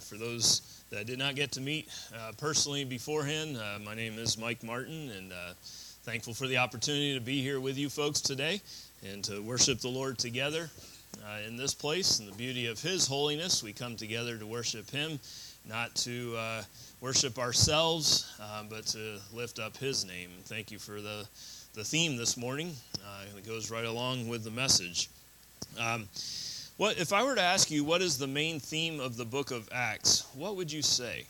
for those that I did not get to meet uh, personally beforehand, uh, my name is Mike Martin, and uh, thankful for the opportunity to be here with you folks today and to worship the Lord together uh, in this place. And the beauty of His holiness, we come together to worship Him, not to uh, worship ourselves, uh, but to lift up His name. Thank you for the, the theme this morning. it goes right along with the message. Um, what, if I were to ask you what is the main theme of the book of Acts, what would you say?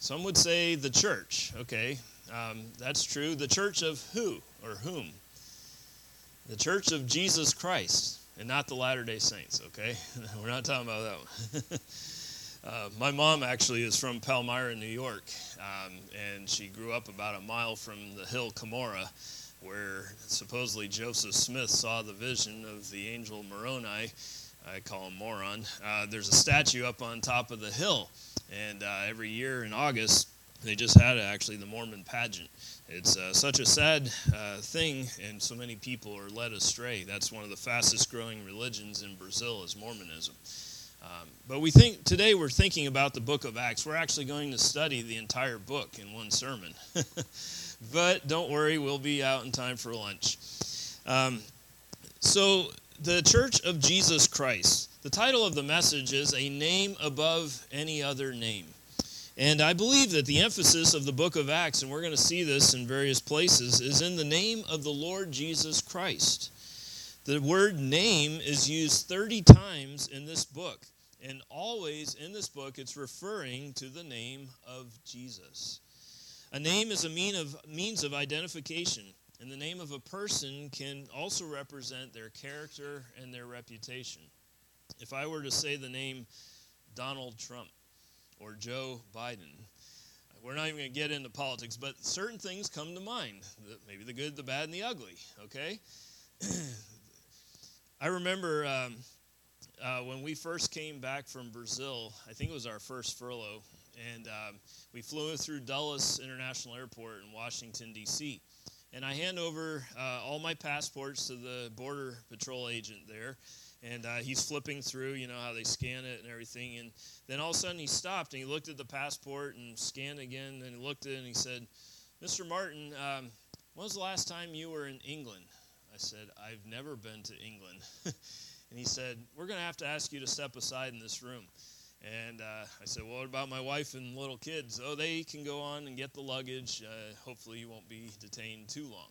Some would say the church. Okay, um, that's true. The church of who or whom? The church of Jesus Christ and not the Latter day Saints, okay? We're not talking about that one. uh, my mom actually is from Palmyra, New York, um, and she grew up about a mile from the hill Cumorah where supposedly Joseph Smith saw the vision of the angel Moroni. I call him Moron. Uh, there's a statue up on top of the hill, and uh, every year in August, they just had actually the Mormon pageant. It's uh, such a sad uh, thing, and so many people are led astray. That's one of the fastest growing religions in Brazil is Mormonism. Um, but we think today we're thinking about the book of Acts. We're actually going to study the entire book in one sermon. but don't worry, we'll be out in time for lunch. Um, so, the Church of Jesus Christ. The title of the message is A Name Above Any Other Name. And I believe that the emphasis of the book of Acts, and we're going to see this in various places, is in the name of the Lord Jesus Christ. The word name is used 30 times in this book. And always in this book, it's referring to the name of Jesus. A name is a mean of, means of identification, and the name of a person can also represent their character and their reputation. If I were to say the name Donald Trump or Joe Biden, we're not even going to get into politics, but certain things come to mind maybe the good, the bad, and the ugly, okay? I remember um, uh, when we first came back from Brazil, I think it was our first furlough, and um, we flew through Dulles International Airport in Washington, D.C. And I hand over uh, all my passports to the Border Patrol agent there. And uh, he's flipping through, you know, how they scan it and everything. And then all of a sudden he stopped and he looked at the passport and scanned again. And he looked at it and he said, Mr. Martin, um, when was the last time you were in England? I said, I've never been to England. and he said, We're going to have to ask you to step aside in this room. And uh, I said, Well, what about my wife and little kids? Oh, they can go on and get the luggage. Uh, hopefully, you won't be detained too long.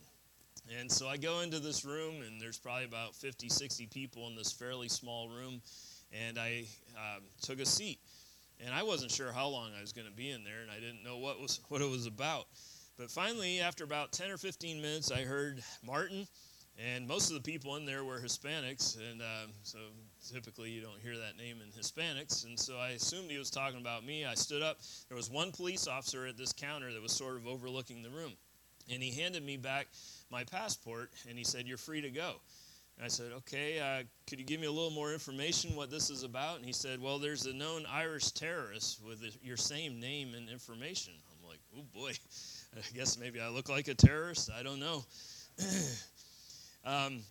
And so I go into this room, and there's probably about 50, 60 people in this fairly small room. And I um, took a seat. And I wasn't sure how long I was going to be in there, and I didn't know what, was, what it was about. But finally, after about 10 or 15 minutes, I heard Martin and most of the people in there were Hispanics, and um, so typically you don't hear that name in Hispanics. And so I assumed he was talking about me. I stood up. There was one police officer at this counter that was sort of overlooking the room, and he handed me back my passport, and he said, "You're free to go." And I said, "Okay, uh, could you give me a little more information what this is about?" And he said, "Well, there's a known Irish terrorist with your same name and information." I'm like, "Oh boy." I guess maybe I look like a terrorist. I don't know. Um,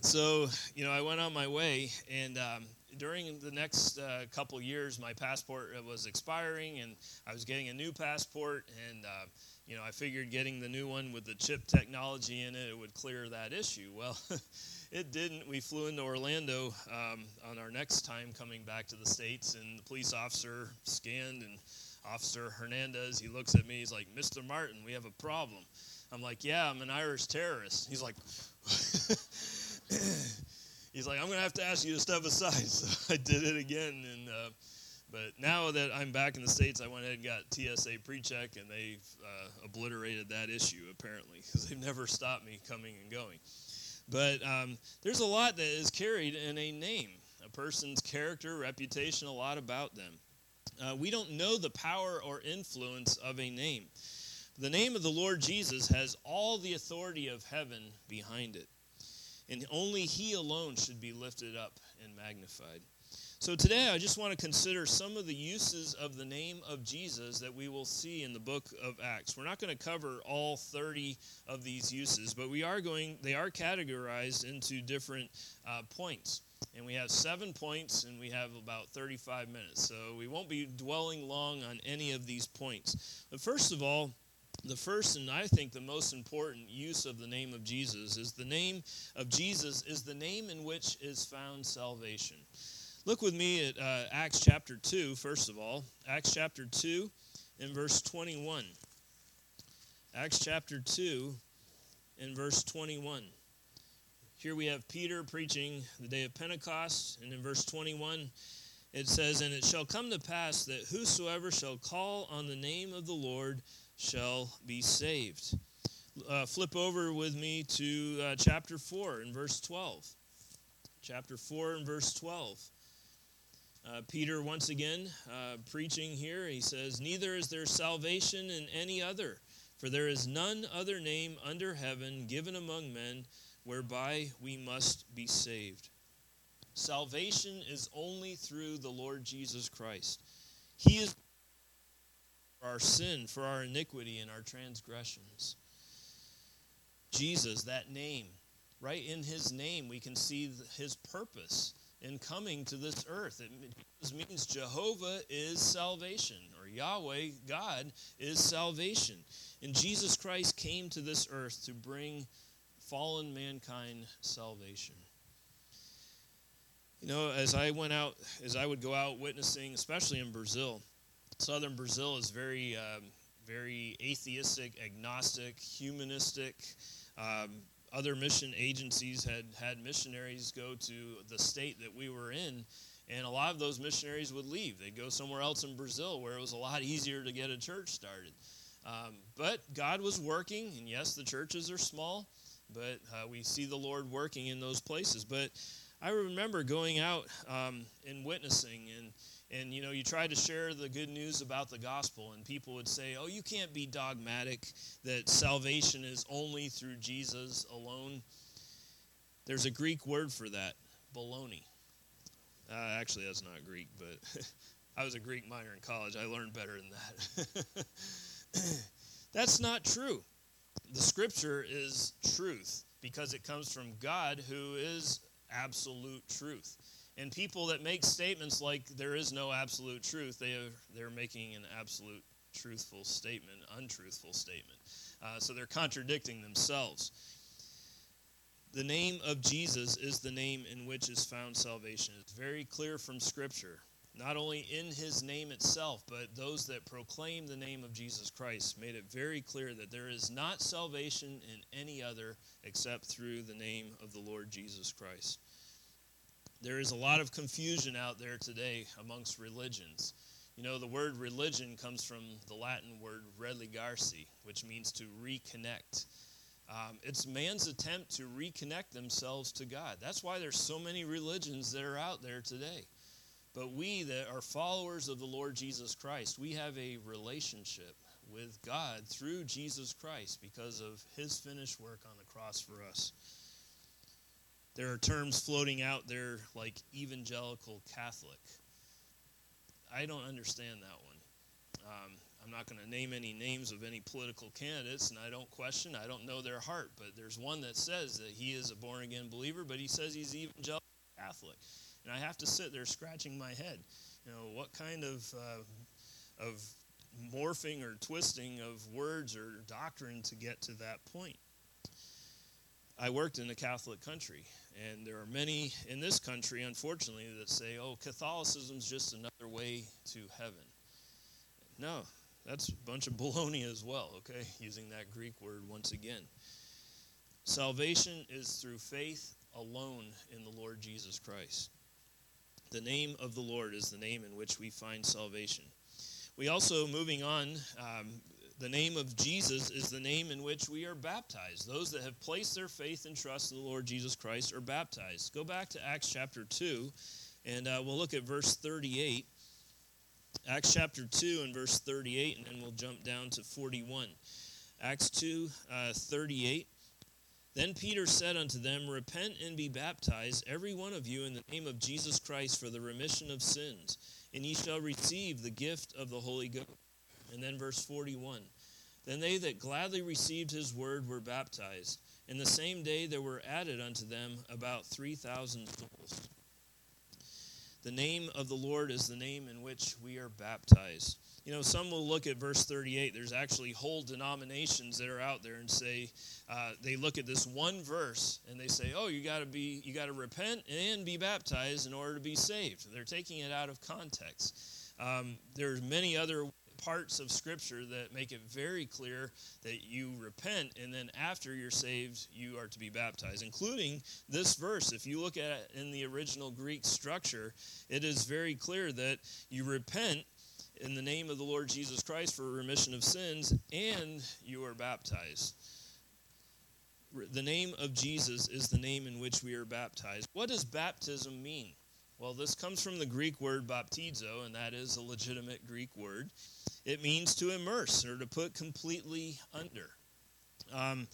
so, you know, I went on my way, and um, during the next uh, couple years, my passport uh, was expiring, and I was getting a new passport, and uh, you know, I figured getting the new one with the chip technology in it, it would clear that issue. Well, it didn't. We flew into Orlando um, on our next time coming back to the states, and the police officer scanned, and Officer Hernandez, he looks at me, he's like, "Mr. Martin, we have a problem." I'm like, "Yeah, I'm an Irish terrorist." He's like. he's like, I'm going to have to ask you to step aside. So I did it again. And, uh, but now that I'm back in the States, I went ahead and got TSA pre check, and they've uh, obliterated that issue, apparently, because they've never stopped me coming and going. But um, there's a lot that is carried in a name a person's character, reputation, a lot about them. Uh, we don't know the power or influence of a name. The name of the Lord Jesus has all the authority of heaven behind it. And only He alone should be lifted up and magnified. So today I just want to consider some of the uses of the name of Jesus that we will see in the book of Acts. We're not going to cover all 30 of these uses, but we are going they are categorized into different uh, points. And we have seven points, and we have about 35 minutes. So we won't be dwelling long on any of these points. But first of all, the first and I think the most important use of the name of Jesus is the name of Jesus is the name in which is found salvation. Look with me at uh, Acts chapter 2, first of all. Acts chapter 2 and verse 21. Acts chapter 2 and verse 21. Here we have Peter preaching the day of Pentecost, and in verse 21 it says, And it shall come to pass that whosoever shall call on the name of the Lord shall be saved. Uh, flip over with me to uh, chapter 4 and verse 12. Chapter 4 and verse 12. Uh, Peter, once again, uh, preaching here, he says, Neither is there salvation in any other, for there is none other name under heaven given among men whereby we must be saved. Salvation is only through the Lord Jesus Christ. He is our sin, for our iniquity, and our transgressions. Jesus, that name, right in his name, we can see his purpose in coming to this earth. It means Jehovah is salvation, or Yahweh, God, is salvation. And Jesus Christ came to this earth to bring fallen mankind salvation. You know, as I went out, as I would go out witnessing, especially in Brazil, southern Brazil is very, um, very atheistic, agnostic, humanistic. Um, other mission agencies had had missionaries go to the state that we were in, and a lot of those missionaries would leave. They'd go somewhere else in Brazil where it was a lot easier to get a church started. Um, but God was working, and yes, the churches are small, but uh, we see the Lord working in those places. But I remember going out um, and witnessing, and and you know you try to share the good news about the gospel, and people would say, "Oh, you can't be dogmatic that salvation is only through Jesus alone." There's a Greek word for that, baloney. Uh, actually, that's not Greek, but I was a Greek minor in college. I learned better than that. that's not true. The scripture is truth because it comes from God who is absolute truth. And people that make statements like there is no absolute truth, they are, they're making an absolute truthful statement, untruthful statement. Uh, so they're contradicting themselves. The name of Jesus is the name in which is found salvation. It's very clear from Scripture, not only in his name itself, but those that proclaim the name of Jesus Christ made it very clear that there is not salvation in any other except through the name of the Lord Jesus Christ. There is a lot of confusion out there today amongst religions. You know, the word religion comes from the Latin word religarsi, which means to reconnect. Um, it's man's attempt to reconnect themselves to God. That's why there's so many religions that are out there today. But we that are followers of the Lord Jesus Christ, we have a relationship with God through Jesus Christ because of his finished work on the cross for us. There are terms floating out there like evangelical Catholic. I don't understand that one. Um, I'm not going to name any names of any political candidates, and I don't question, I don't know their heart, but there's one that says that he is a born again believer, but he says he's evangelical Catholic. And I have to sit there scratching my head. You know, what kind of, uh, of morphing or twisting of words or doctrine to get to that point? I worked in a Catholic country, and there are many in this country, unfortunately, that say, oh, Catholicism's just another way to heaven. No, that's a bunch of baloney as well, okay? Using that Greek word once again. Salvation is through faith alone in the Lord Jesus Christ. The name of the Lord is the name in which we find salvation. We also, moving on, um, the name of Jesus is the name in which we are baptized. Those that have placed their faith and trust in the Lord Jesus Christ are baptized. Go back to Acts chapter 2, and uh, we'll look at verse 38. Acts chapter 2 and verse 38, and then we'll jump down to 41. Acts 2 uh, 38. Then Peter said unto them, Repent and be baptized, every one of you, in the name of Jesus Christ for the remission of sins, and ye shall receive the gift of the Holy Ghost. And then verse 41 Then they that gladly received his word were baptized. And the same day there were added unto them about 3,000 souls. The name of the Lord is the name in which we are baptized. You know, some will look at verse 38. There's actually whole denominations that are out there and say, uh, they look at this one verse and they say, oh, you got to be, you got to repent and be baptized in order to be saved. They're taking it out of context. Um, there's many other parts of Scripture that make it very clear that you repent and then after you're saved, you are to be baptized, including this verse. If you look at it in the original Greek structure, it is very clear that you repent in the name of the Lord Jesus Christ for remission of sins and you are baptized. The name of Jesus is the name in which we are baptized. What does baptism mean? Well, this comes from the Greek word baptizo, and that is a legitimate Greek word. It means to immerse or to put completely under. Um,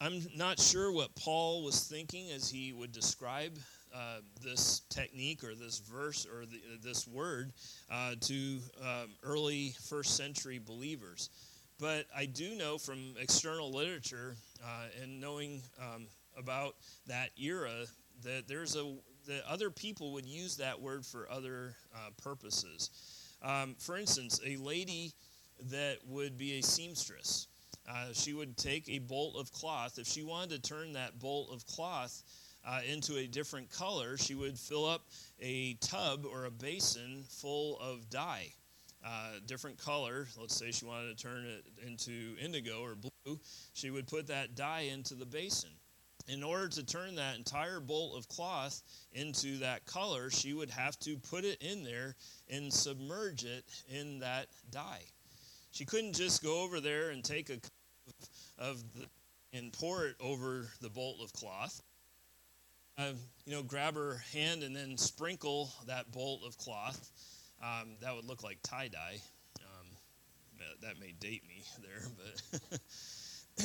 I'm not sure what Paul was thinking as he would describe uh, this technique or this verse or the, this word uh, to um, early first century believers. But I do know from external literature uh, and knowing um, about that era that there's a that other people would use that word for other uh, purposes. Um, for instance, a lady that would be a seamstress, uh, she would take a bolt of cloth. If she wanted to turn that bolt of cloth uh, into a different color, she would fill up a tub or a basin full of dye. Uh, different color. Let's say she wanted to turn it into indigo or blue. She would put that dye into the basin in order to turn that entire bolt of cloth into that color, she would have to put it in there and submerge it in that dye. She couldn't just go over there and take a cup of the, and pour it over the bolt of cloth. Uh, you know, grab her hand and then sprinkle that bolt of cloth. Um, that would look like tie dye. Um, that may date me there, but.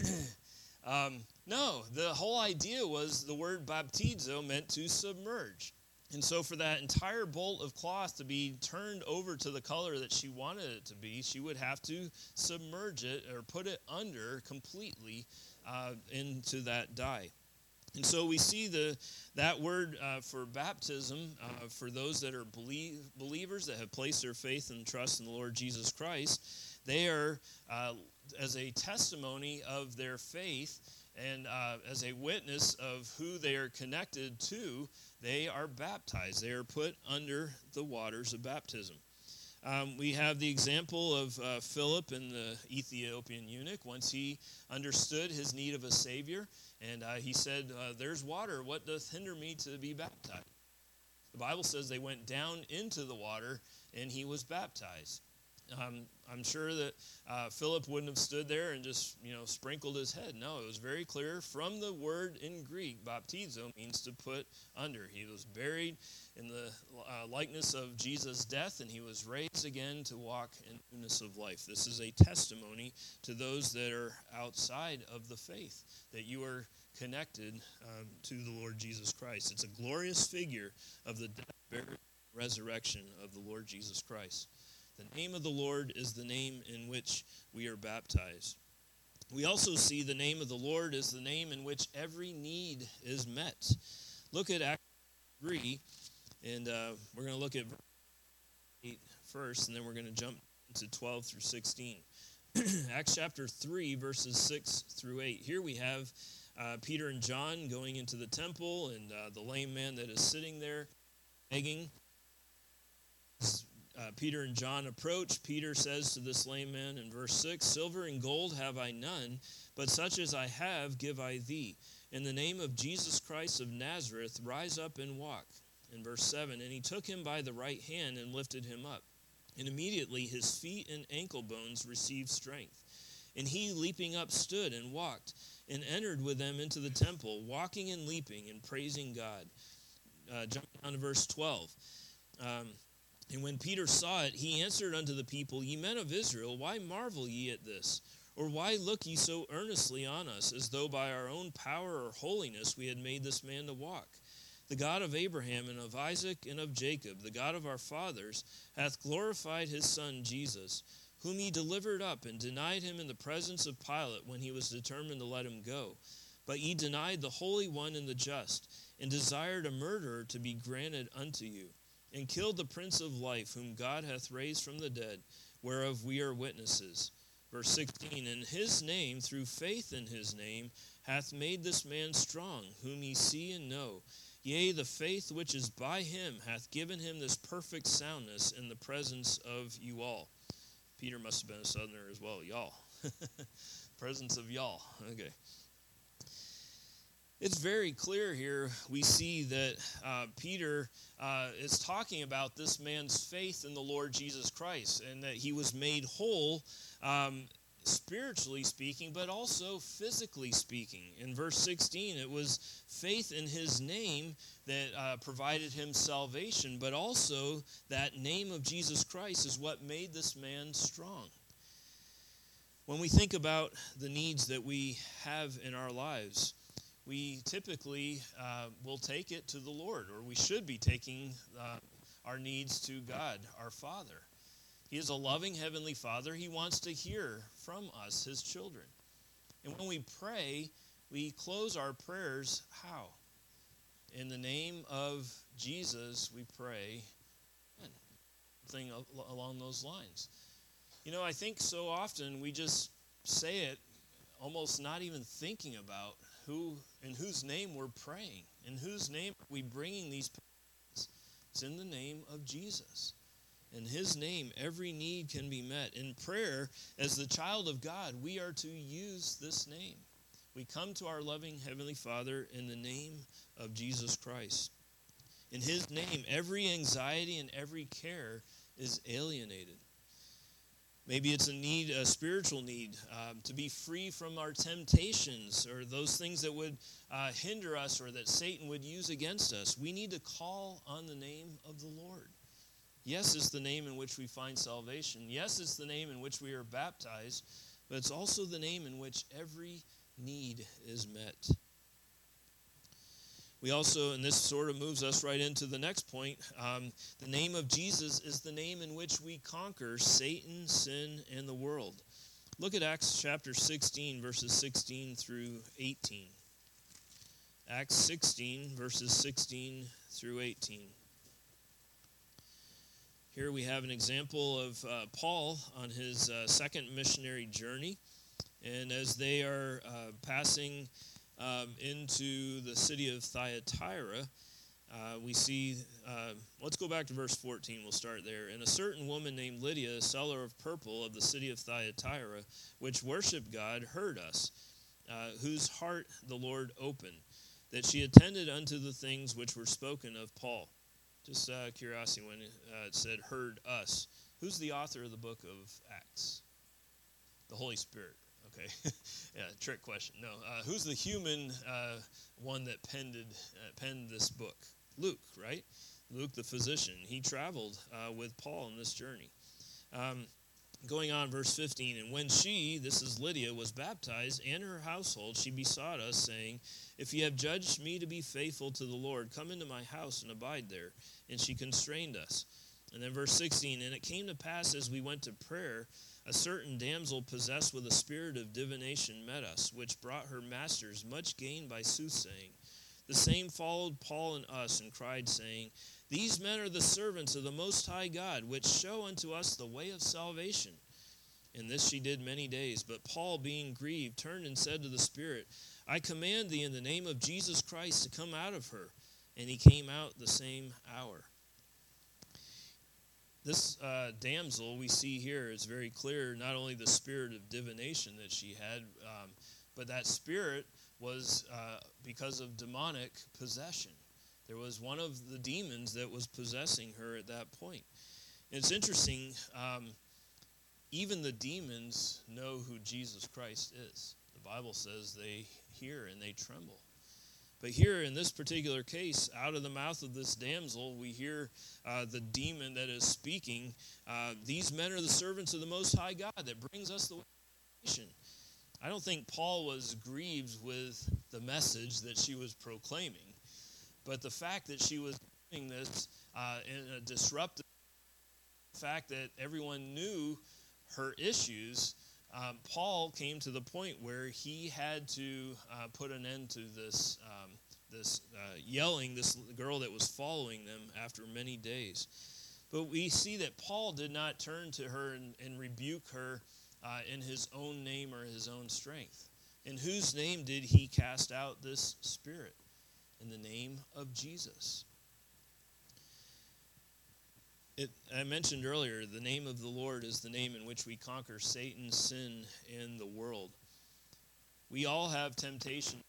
Um, no, the whole idea was the word baptizo meant to submerge. And so, for that entire bolt of cloth to be turned over to the color that she wanted it to be, she would have to submerge it or put it under completely uh, into that dye. And so we see the that word uh, for baptism uh, for those that are believe, believers that have placed their faith and trust in the Lord Jesus Christ. They are uh, as a testimony of their faith and uh, as a witness of who they are connected to, they are baptized. They are put under the waters of baptism. Um, we have the example of uh, Philip and the Ethiopian eunuch. Once he understood his need of a Savior, and uh, he said, uh, There's water. What doth hinder me to be baptized? The Bible says they went down into the water, and he was baptized. Um, I'm sure that uh, Philip wouldn't have stood there and just, you know, sprinkled his head. No, it was very clear from the word in Greek, baptizo means to put under. He was buried in the uh, likeness of Jesus' death, and he was raised again to walk in newness of life. This is a testimony to those that are outside of the faith, that you are connected um, to the Lord Jesus Christ. It's a glorious figure of the death, burial, resurrection of the Lord Jesus Christ. The name of the Lord is the name in which we are baptized. We also see the name of the Lord is the name in which every need is met. Look at Acts 3, and uh, we're going to look at 8 first, and then we're going to jump to 12 through 16. Acts chapter 3, verses 6 through 8. Here we have uh, Peter and John going into the temple, and uh, the lame man that is sitting there begging uh, Peter and John approach. Peter says to this lame man in verse 6 Silver and gold have I none, but such as I have give I thee. In the name of Jesus Christ of Nazareth, rise up and walk. In verse 7 And he took him by the right hand and lifted him up. And immediately his feet and ankle bones received strength. And he, leaping up, stood and walked, and entered with them into the temple, walking and leaping and praising God. Uh, jump down to verse 12. Um, and when Peter saw it, he answered unto the people, Ye men of Israel, why marvel ye at this? Or why look ye so earnestly on us, as though by our own power or holiness we had made this man to walk? The God of Abraham and of Isaac and of Jacob, the God of our fathers, hath glorified his Son Jesus, whom he delivered up and denied him in the presence of Pilate when he was determined to let him go. But ye denied the Holy One and the just, and desired a murderer to be granted unto you and killed the Prince of Life, whom God hath raised from the dead, whereof we are witnesses. Verse 16 And his name, through faith in his name, hath made this man strong, whom ye see and know. Yea, the faith which is by him hath given him this perfect soundness in the presence of you all. Peter must have been a southerner as well, y'all. presence of y'all. Okay it's very clear here. We see that uh, Peter uh, is talking about this man's faith in the Lord Jesus Christ and that he was made whole, um, spiritually speaking, but also physically speaking. In verse 16, it was faith in his name that uh, provided him salvation, but also that name of Jesus Christ is what made this man strong. When we think about the needs that we have in our lives, we typically uh, will take it to the Lord, or we should be taking uh, our needs to God, our Father. He is a loving Heavenly Father. He wants to hear from us, His children. And when we pray, we close our prayers how? In the name of Jesus, we pray. Thing along those lines. You know, I think so often we just say it almost not even thinking about who in whose name we're praying, in whose name are we bringing these prayers. It's in the name of Jesus. In his name, every need can be met. In prayer, as the child of God, we are to use this name. We come to our loving Heavenly Father in the name of Jesus Christ. In his name, every anxiety and every care is alienated. Maybe it's a need, a spiritual need, um, to be free from our temptations or those things that would uh, hinder us or that Satan would use against us. We need to call on the name of the Lord. Yes, it's the name in which we find salvation. Yes, it's the name in which we are baptized, but it's also the name in which every need is met. We also, and this sort of moves us right into the next point um, the name of Jesus is the name in which we conquer Satan, sin, and the world. Look at Acts chapter 16, verses 16 through 18. Acts 16, verses 16 through 18. Here we have an example of uh, Paul on his uh, second missionary journey. And as they are uh, passing um, into the city of Thyatira, uh, we see, uh, let's go back to verse 14. We'll start there. And a certain woman named Lydia, a seller of purple of the city of Thyatira, which worshiped God, heard us, uh, whose heart the Lord opened, that she attended unto the things which were spoken of Paul. Just uh, curiosity when uh, it said, heard us. Who's the author of the book of Acts? The Holy Spirit. Okay, yeah, trick question. No, uh, who's the human uh, one that penned uh, penned this book? Luke, right? Luke, the physician. He traveled uh, with Paul in this journey. Um, going on, verse 15. And when she, this is Lydia, was baptized and her household, she besought us, saying, If ye have judged me to be faithful to the Lord, come into my house and abide there. And she constrained us. And then verse 16. And it came to pass as we went to prayer a certain damsel possessed with a spirit of divination met us, which brought her masters much gain by soothsaying. The same followed Paul and us, and cried, saying, These men are the servants of the Most High God, which show unto us the way of salvation. And this she did many days. But Paul, being grieved, turned and said to the Spirit, I command thee in the name of Jesus Christ to come out of her. And he came out the same hour. This uh, damsel we see here is very clear not only the spirit of divination that she had, um, but that spirit was uh, because of demonic possession. There was one of the demons that was possessing her at that point. And it's interesting, um, even the demons know who Jesus Christ is. The Bible says they hear and they tremble. But here in this particular case, out of the mouth of this damsel, we hear uh, the demon that is speaking. Uh, These men are the servants of the Most High God that brings us the way I don't think Paul was grieved with the message that she was proclaiming, but the fact that she was doing this uh, in a disruptive fact that everyone knew her issues um, Paul came to the point where he had to uh, put an end to this um, this uh, yelling this girl that was following them after many days. But we see that Paul did not turn to her and, and rebuke her uh, in his own name or his own strength. In whose name did he cast out this spirit? In the name of Jesus. It, I mentioned earlier, the name of the Lord is the name in which we conquer Satan, sin, and the world. We all have temptation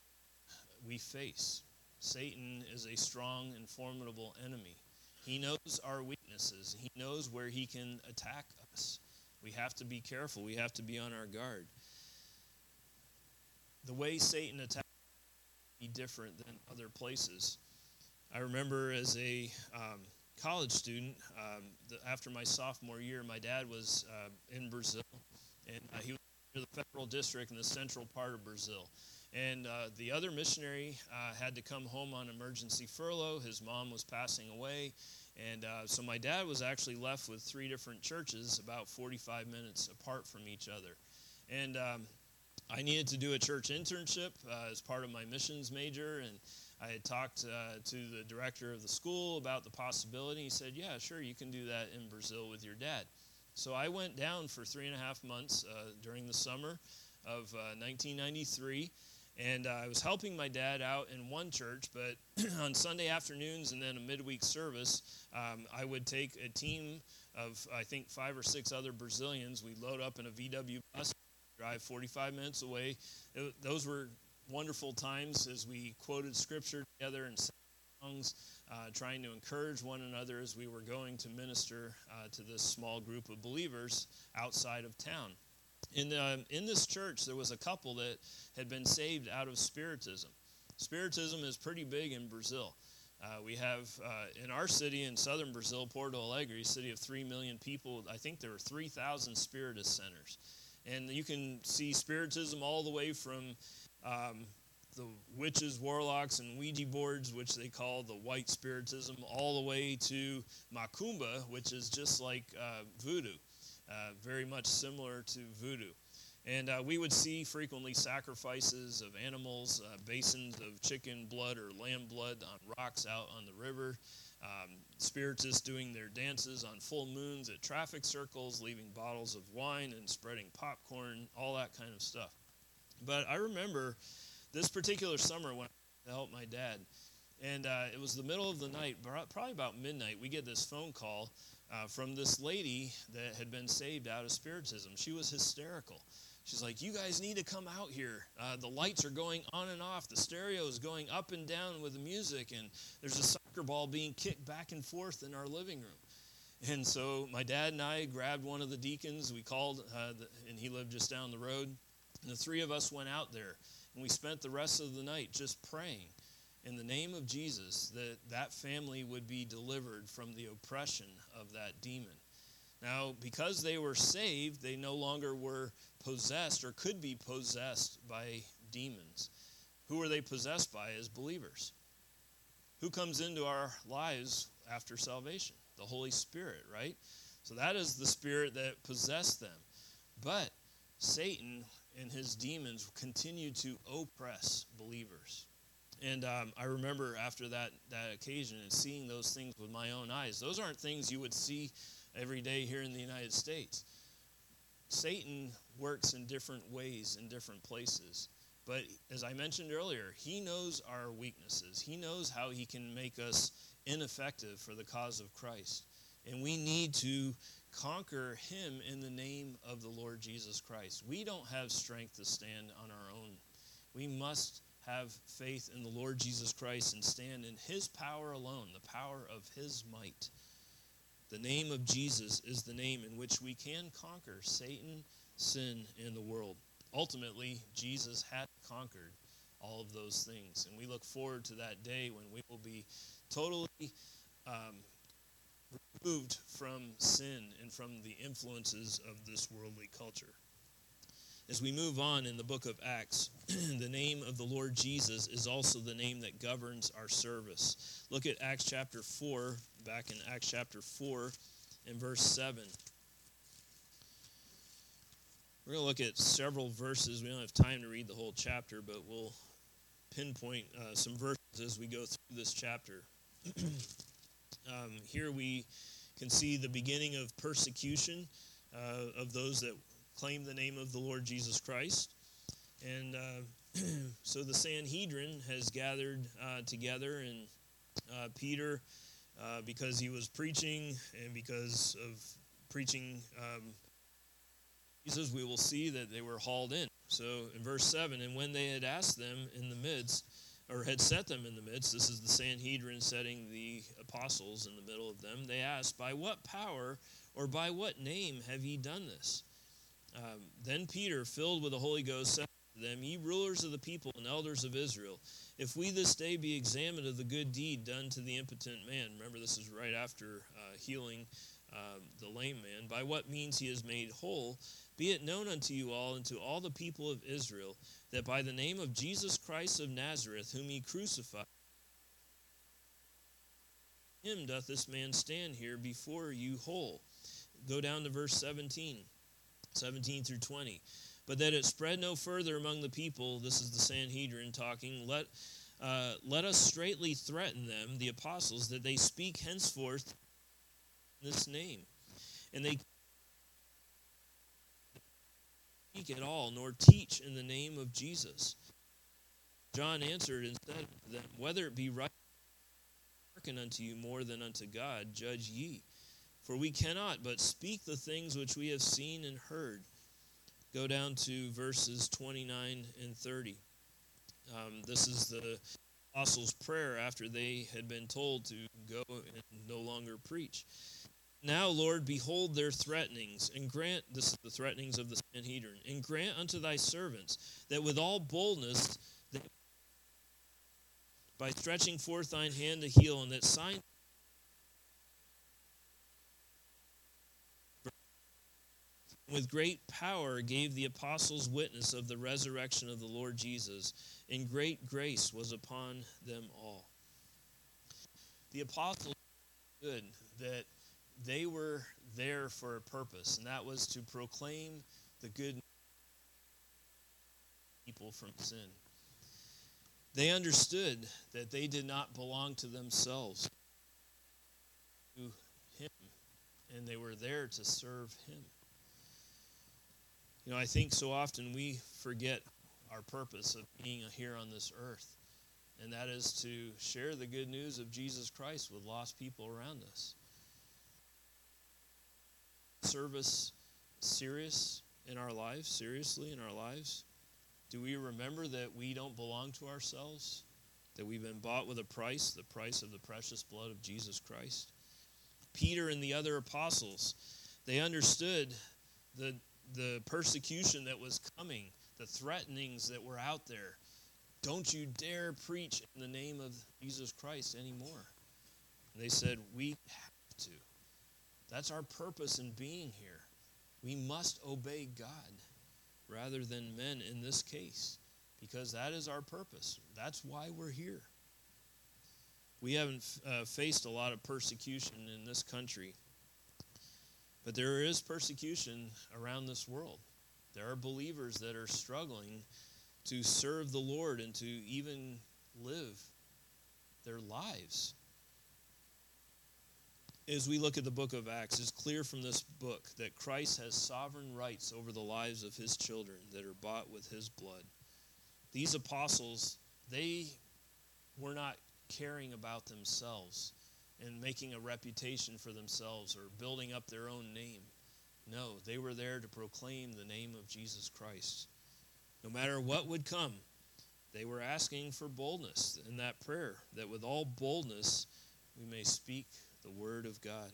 we face. Satan is a strong and formidable enemy. He knows our weaknesses, he knows where he can attack us. We have to be careful, we have to be on our guard. The way Satan attacks be different than other places. I remember as a um, college student, um, the, after my sophomore year, my dad was uh, in Brazil, and uh, he was in the federal district in the central part of Brazil. And uh, the other missionary uh, had to come home on emergency furlough. His mom was passing away. And uh, so my dad was actually left with three different churches about 45 minutes apart from each other. And um, I needed to do a church internship uh, as part of my missions major. And I had talked uh, to the director of the school about the possibility. He said, Yeah, sure, you can do that in Brazil with your dad. So I went down for three and a half months uh, during the summer of 1993 and uh, I was helping my dad out in one church, but on Sunday afternoons and then a midweek service, um, I would take a team of, I think, five or six other Brazilians. We'd load up in a VW bus, drive 45 minutes away. It, those were wonderful times as we quoted scripture together and sang songs, uh, trying to encourage one another as we were going to minister uh, to this small group of believers outside of town in, the, in this church, there was a couple that had been saved out of Spiritism. Spiritism is pretty big in Brazil. Uh, we have uh, in our city in southern Brazil, Porto Alegre, city of 3 million people, I think there are 3,000 Spiritist centers. And you can see Spiritism all the way from um, the witches, warlocks, and Ouija boards, which they call the white Spiritism, all the way to Macumba, which is just like uh, voodoo. Uh, very much similar to voodoo. And uh, we would see frequently sacrifices of animals, uh, basins of chicken blood or lamb blood on rocks out on the river. Um, spiritists doing their dances on full moons at traffic circles, leaving bottles of wine and spreading popcorn, all that kind of stuff. But I remember this particular summer when I helped my dad, and uh, it was the middle of the night, probably about midnight. We get this phone call uh, from this lady that had been saved out of Spiritism. She was hysterical. She's like, You guys need to come out here. Uh, the lights are going on and off. The stereo is going up and down with the music, and there's a soccer ball being kicked back and forth in our living room. And so my dad and I grabbed one of the deacons. We called, uh, the, and he lived just down the road. And the three of us went out there, and we spent the rest of the night just praying in the name of Jesus that that family would be delivered from the oppression of that demon. Now, because they were saved, they no longer were possessed or could be possessed by demons. Who are they possessed by as believers? Who comes into our lives after salvation? The Holy Spirit, right? So that is the spirit that possessed them. But Satan and his demons continue to oppress believers. And um, I remember after that, that occasion and seeing those things with my own eyes. Those aren't things you would see every day here in the United States. Satan works in different ways in different places. But as I mentioned earlier, he knows our weaknesses. He knows how he can make us ineffective for the cause of Christ. And we need to conquer him in the name of the Lord Jesus Christ. We don't have strength to stand on our own. We must have faith in the Lord Jesus Christ and stand in his power alone, the power of his might. The name of Jesus is the name in which we can conquer Satan, sin, and the world. Ultimately, Jesus had conquered all of those things. And we look forward to that day when we will be totally um, removed from sin and from the influences of this worldly culture. As we move on in the book of Acts, the name of the Lord Jesus is also the name that governs our service. Look at Acts chapter 4, back in Acts chapter 4 and verse 7. We're going to look at several verses. We don't have time to read the whole chapter, but we'll pinpoint uh, some verses as we go through this chapter. um, here we can see the beginning of persecution uh, of those that claim the name of the Lord Jesus Christ. And uh, so the Sanhedrin has gathered uh, together, and uh, Peter, uh, because he was preaching and because of preaching um, Jesus, we will see that they were hauled in. So in verse 7, and when they had asked them in the midst, or had set them in the midst, this is the Sanhedrin setting the apostles in the middle of them, they asked, By what power or by what name have ye done this? Um, then Peter, filled with the Holy Ghost, said to them, Ye rulers of the people and elders of Israel, if we this day be examined of the good deed done to the impotent man, remember this is right after uh, healing uh, the lame man, by what means he is made whole, be it known unto you all and to all the people of Israel that by the name of Jesus Christ of Nazareth, whom he crucified, him doth this man stand here before you whole. Go down to verse 17, 17 through 20. But that it spread no further among the people, this is the Sanhedrin talking, let, uh, let us straightly threaten them, the apostles, that they speak henceforth this name. And they speak at all, nor teach in the name of Jesus. John answered and said to them, Whether it be right hearken unto you more than unto God, judge ye. For we cannot but speak the things which we have seen and heard. Go down to verses 29 and 30. Um, this is the apostles' prayer after they had been told to go and no longer preach. Now, Lord, behold their threatenings, and grant, this is the threatenings of the Sanhedrin, and grant unto thy servants that with all boldness, they, by stretching forth thine hand to heal, and that sign with great power gave the apostles witness of the resurrection of the Lord Jesus, and great grace was upon them all. The apostles good that they were there for a purpose, and that was to proclaim the good news people from sin. They understood that they did not belong to themselves, to Him, and they were there to serve Him. You know, I think so often we forget our purpose of being here on this earth, and that is to share the good news of Jesus Christ with lost people around us service serious in our lives, seriously in our lives? Do we remember that we don't belong to ourselves? That we've been bought with a price, the price of the precious blood of Jesus Christ? Peter and the other apostles, they understood the, the persecution that was coming, the threatenings that were out there. Don't you dare preach in the name of Jesus Christ anymore. And they said, We have to. That's our purpose in being here. We must obey God rather than men in this case because that is our purpose. That's why we're here. We haven't uh, faced a lot of persecution in this country, but there is persecution around this world. There are believers that are struggling to serve the Lord and to even live their lives as we look at the book of Acts, it's clear from this book that Christ has sovereign rights over the lives of his children that are bought with his blood. These apostles, they were not caring about themselves and making a reputation for themselves or building up their own name. No, they were there to proclaim the name of Jesus Christ. No matter what would come, they were asking for boldness in that prayer, that with all boldness we may speak the Word of God.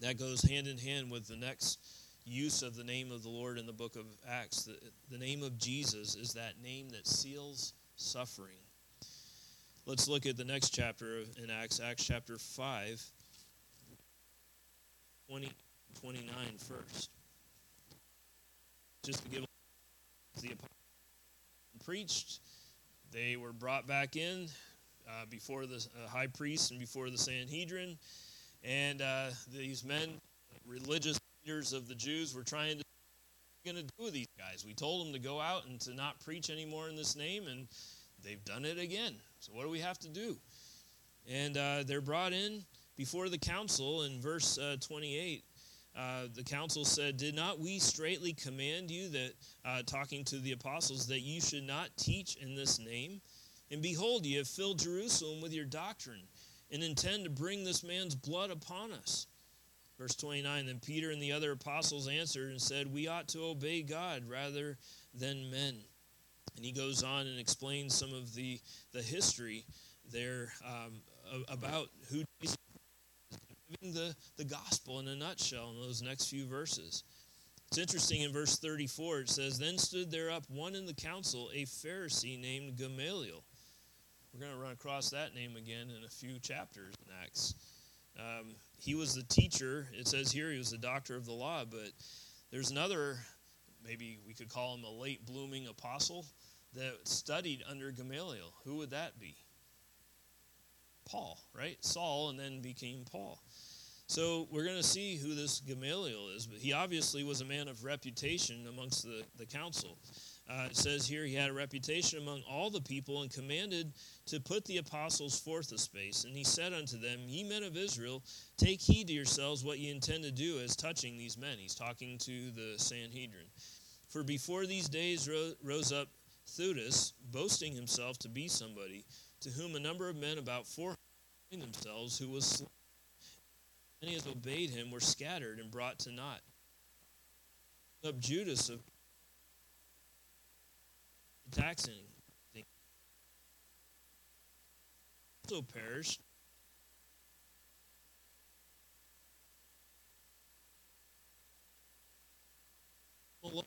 That goes hand in hand with the next use of the name of the Lord in the book of Acts. The, the name of Jesus is that name that seals suffering. Let's look at the next chapter in Acts, Acts chapter 5, 20, 29 first. Just to give the preached, they were brought back in uh, before the uh, high priest and before the Sanhedrin. And uh, these men, religious leaders of the Jews, were trying to going to do with these guys. We told them to go out and to not preach anymore in this name, and they've done it again. So what do we have to do? And uh, they're brought in before the council in verse uh, 28. Uh, the council said, Did not we straightly command you that, uh, talking to the apostles, that you should not teach in this name? And behold, ye have filled Jerusalem with your doctrine, and intend to bring this man's blood upon us. Verse 29 Then Peter and the other apostles answered and said, We ought to obey God rather than men. And he goes on and explains some of the, the history there um, about who Jesus giving the, the gospel in a nutshell in those next few verses. It's interesting in verse 34, it says, Then stood there up one in the council, a Pharisee named Gamaliel. We're going to run across that name again in a few chapters in Acts. Um, he was the teacher. It says here he was the doctor of the law, but there's another, maybe we could call him a late blooming apostle, that studied under Gamaliel. Who would that be? Paul, right? Saul, and then became Paul. So we're going to see who this Gamaliel is, but he obviously was a man of reputation amongst the, the council. Uh, it says here he had a reputation among all the people and commanded to put the apostles forth a space. And he said unto them, Ye men of Israel, take heed to yourselves what ye intend to do as touching these men. He's talking to the Sanhedrin. For before these days rose up Theudas, boasting himself to be somebody, to whom a number of men, about four hundred, themselves, who was slain. Many as obeyed him were scattered and brought to naught. Up Judas of taxing also perished. In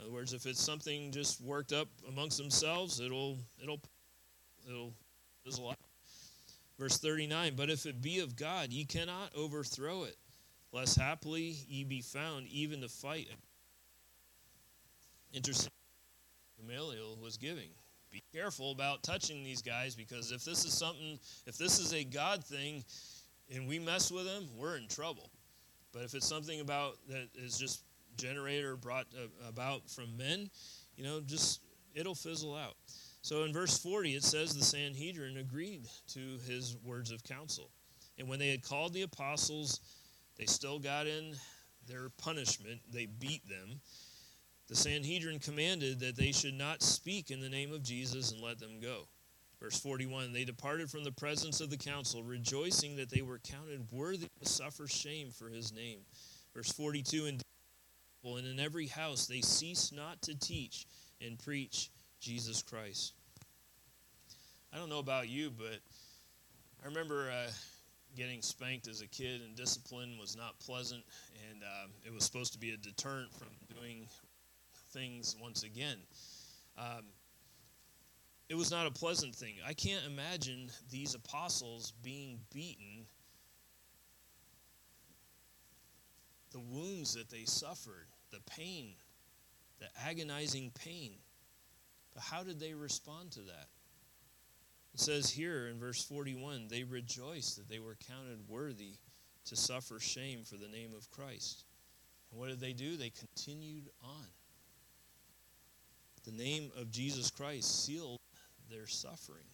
other words, if it's something just worked up amongst themselves, it'll it'll it'll fizzle out. Verse 39, but if it be of God, ye cannot overthrow it lest happily ye be found even to fight. Interesting. Gamaliel was giving. Be careful about touching these guys because if this is something, if this is a God thing, and we mess with them, we're in trouble. But if it's something about that is just generated or brought uh, about from men, you know, just it'll fizzle out. So in verse 40, it says the Sanhedrin agreed to his words of counsel. And when they had called the apostles they still got in their punishment. They beat them. The Sanhedrin commanded that they should not speak in the name of Jesus and let them go. Verse 41 They departed from the presence of the council, rejoicing that they were counted worthy to suffer shame for his name. Verse 42 And in every house they ceased not to teach and preach Jesus Christ. I don't know about you, but I remember. Uh, getting spanked as a kid and discipline was not pleasant, and uh, it was supposed to be a deterrent from doing things once again. Um, it was not a pleasant thing. I can't imagine these apostles being beaten, the wounds that they suffered, the pain, the agonizing pain. But how did they respond to that? It says here in verse 41 they rejoiced that they were counted worthy to suffer shame for the name of Christ. And what did they do? They continued on. The name of Jesus Christ sealed their suffering.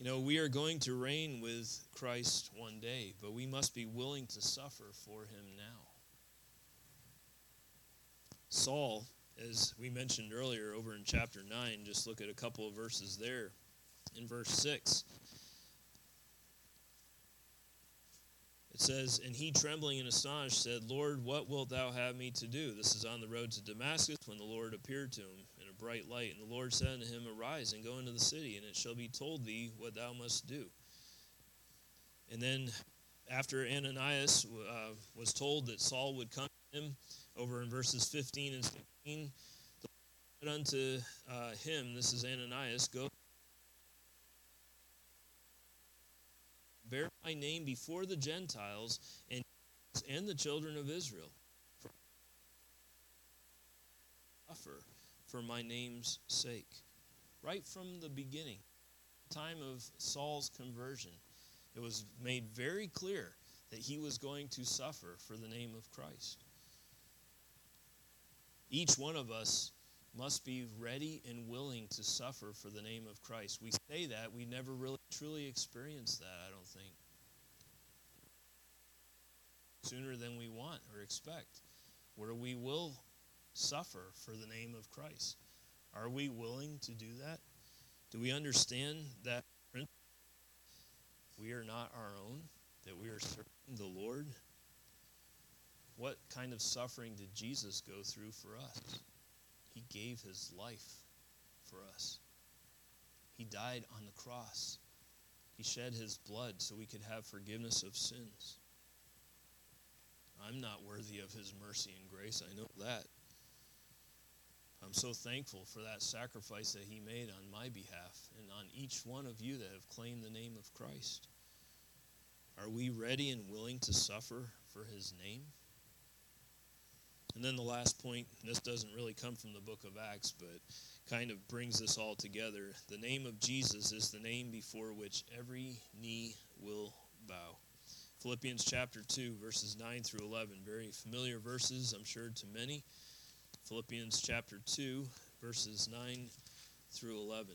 You know, we are going to reign with Christ one day, but we must be willing to suffer for him now. Saul, as we mentioned earlier over in chapter 9, just look at a couple of verses there in verse 6. It says, And he, trembling and astonished, said, Lord, what wilt thou have me to do? This is on the road to Damascus when the Lord appeared to him in a bright light. And the Lord said unto him, Arise and go into the city, and it shall be told thee what thou must do. And then, after Ananias uh, was told that Saul would come to him, over in verses 15 and 16, the Lord said unto uh, him, This is Ananias, go bear my name before the Gentiles and, and the children of Israel. Suffer for my name's sake. Right from the beginning, time of Saul's conversion, it was made very clear that he was going to suffer for the name of Christ. Each one of us must be ready and willing to suffer for the name of Christ. We say that, we never really truly experience that, I don't think. Sooner than we want or expect, where we will suffer for the name of Christ. Are we willing to do that? Do we understand that we are not our own, that we are serving the Lord? What kind of suffering did Jesus go through for us? He gave his life for us. He died on the cross. He shed his blood so we could have forgiveness of sins. I'm not worthy of his mercy and grace. I know that. I'm so thankful for that sacrifice that he made on my behalf and on each one of you that have claimed the name of Christ. Are we ready and willing to suffer for his name? And then the last point, this doesn't really come from the book of Acts, but kind of brings this all together. The name of Jesus is the name before which every knee will bow. Philippians chapter 2, verses 9 through 11. Very familiar verses, I'm sure, to many. Philippians chapter 2, verses 9 through 11.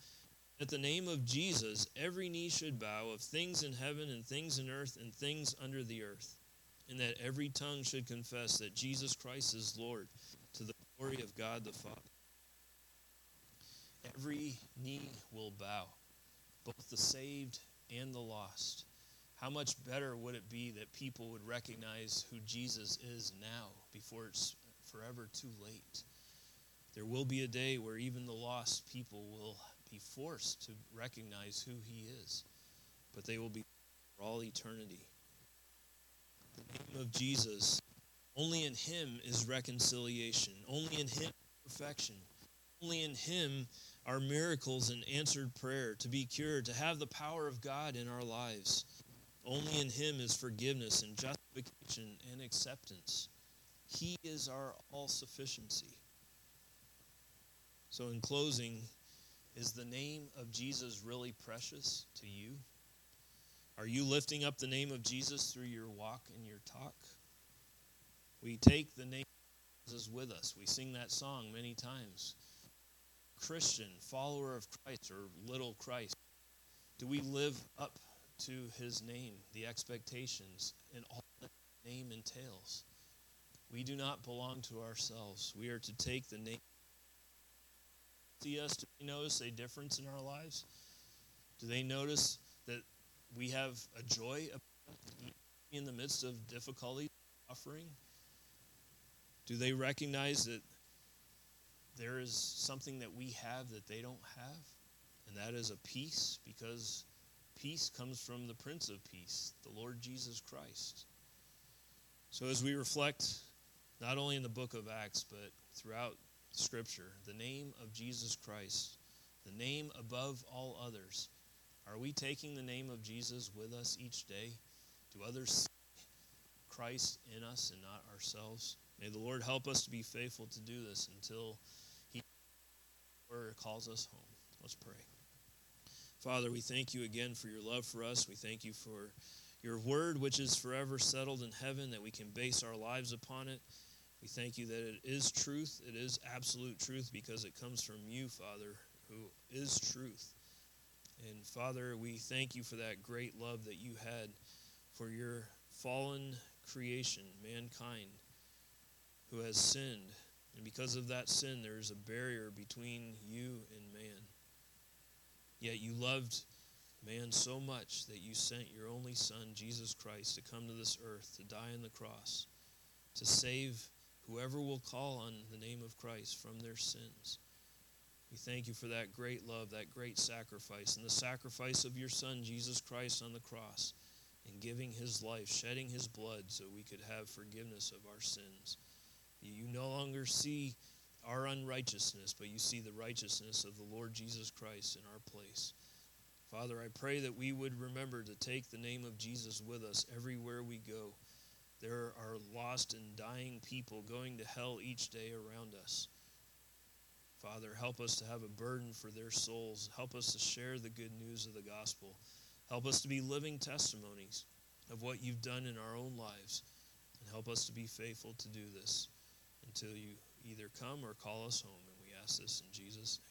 at the name of Jesus, every knee should bow of things in heaven and things in earth and things under the earth, and that every tongue should confess that Jesus Christ is Lord to the glory of God the Father. Every knee will bow, both the saved and the lost. How much better would it be that people would recognize who Jesus is now before it's forever too late? There will be a day where even the lost people will be forced to recognize who he is, but they will be for all eternity. The name of Jesus, only in him is reconciliation, only in him perfection, only in him are miracles and answered prayer, to be cured, to have the power of God in our lives. Only in him is forgiveness and justification and acceptance. He is our all sufficiency. So, in closing, is the name of Jesus really precious to you? Are you lifting up the name of Jesus through your walk and your talk? We take the name of Jesus with us. We sing that song many times. Christian, follower of Christ, or little Christ. Do we live up to his name, the expectations, and all that name entails? We do not belong to ourselves. We are to take the name see us? Do they notice a difference in our lives? Do they notice that we have a joy in the midst of difficulty, suffering? Do they recognize that there is something that we have that they don't have? And that is a peace, because peace comes from the Prince of Peace, the Lord Jesus Christ. So as we reflect, not only in the book of Acts, but throughout Scripture, the name of Jesus Christ, the name above all others. Are we taking the name of Jesus with us each day? Do others see Christ in us and not ourselves? May the Lord help us to be faithful to do this until He calls us home. Let's pray. Father, we thank you again for your love for us. We thank you for your word, which is forever settled in heaven, that we can base our lives upon it. We thank you that it is truth. It is absolute truth because it comes from you, Father, who is truth. And Father, we thank you for that great love that you had for your fallen creation, mankind, who has sinned. And because of that sin, there is a barrier between you and man. Yet you loved man so much that you sent your only Son, Jesus Christ, to come to this earth, to die on the cross, to save whoever will call on the name of Christ from their sins. We thank you for that great love, that great sacrifice, and the sacrifice of your Son, Jesus Christ, on the cross, and giving his life, shedding his blood so we could have forgiveness of our sins. You no longer see our unrighteousness, but you see the righteousness of the Lord Jesus Christ in our place. Father, I pray that we would remember to take the name of Jesus with us everywhere we go. There are lost and dying people going to hell each day around us. Father, help us to have a burden for their souls. Help us to share the good news of the gospel. Help us to be living testimonies of what you've done in our own lives. And help us to be faithful to do this until you either come or call us home. And we ask this in Jesus' name.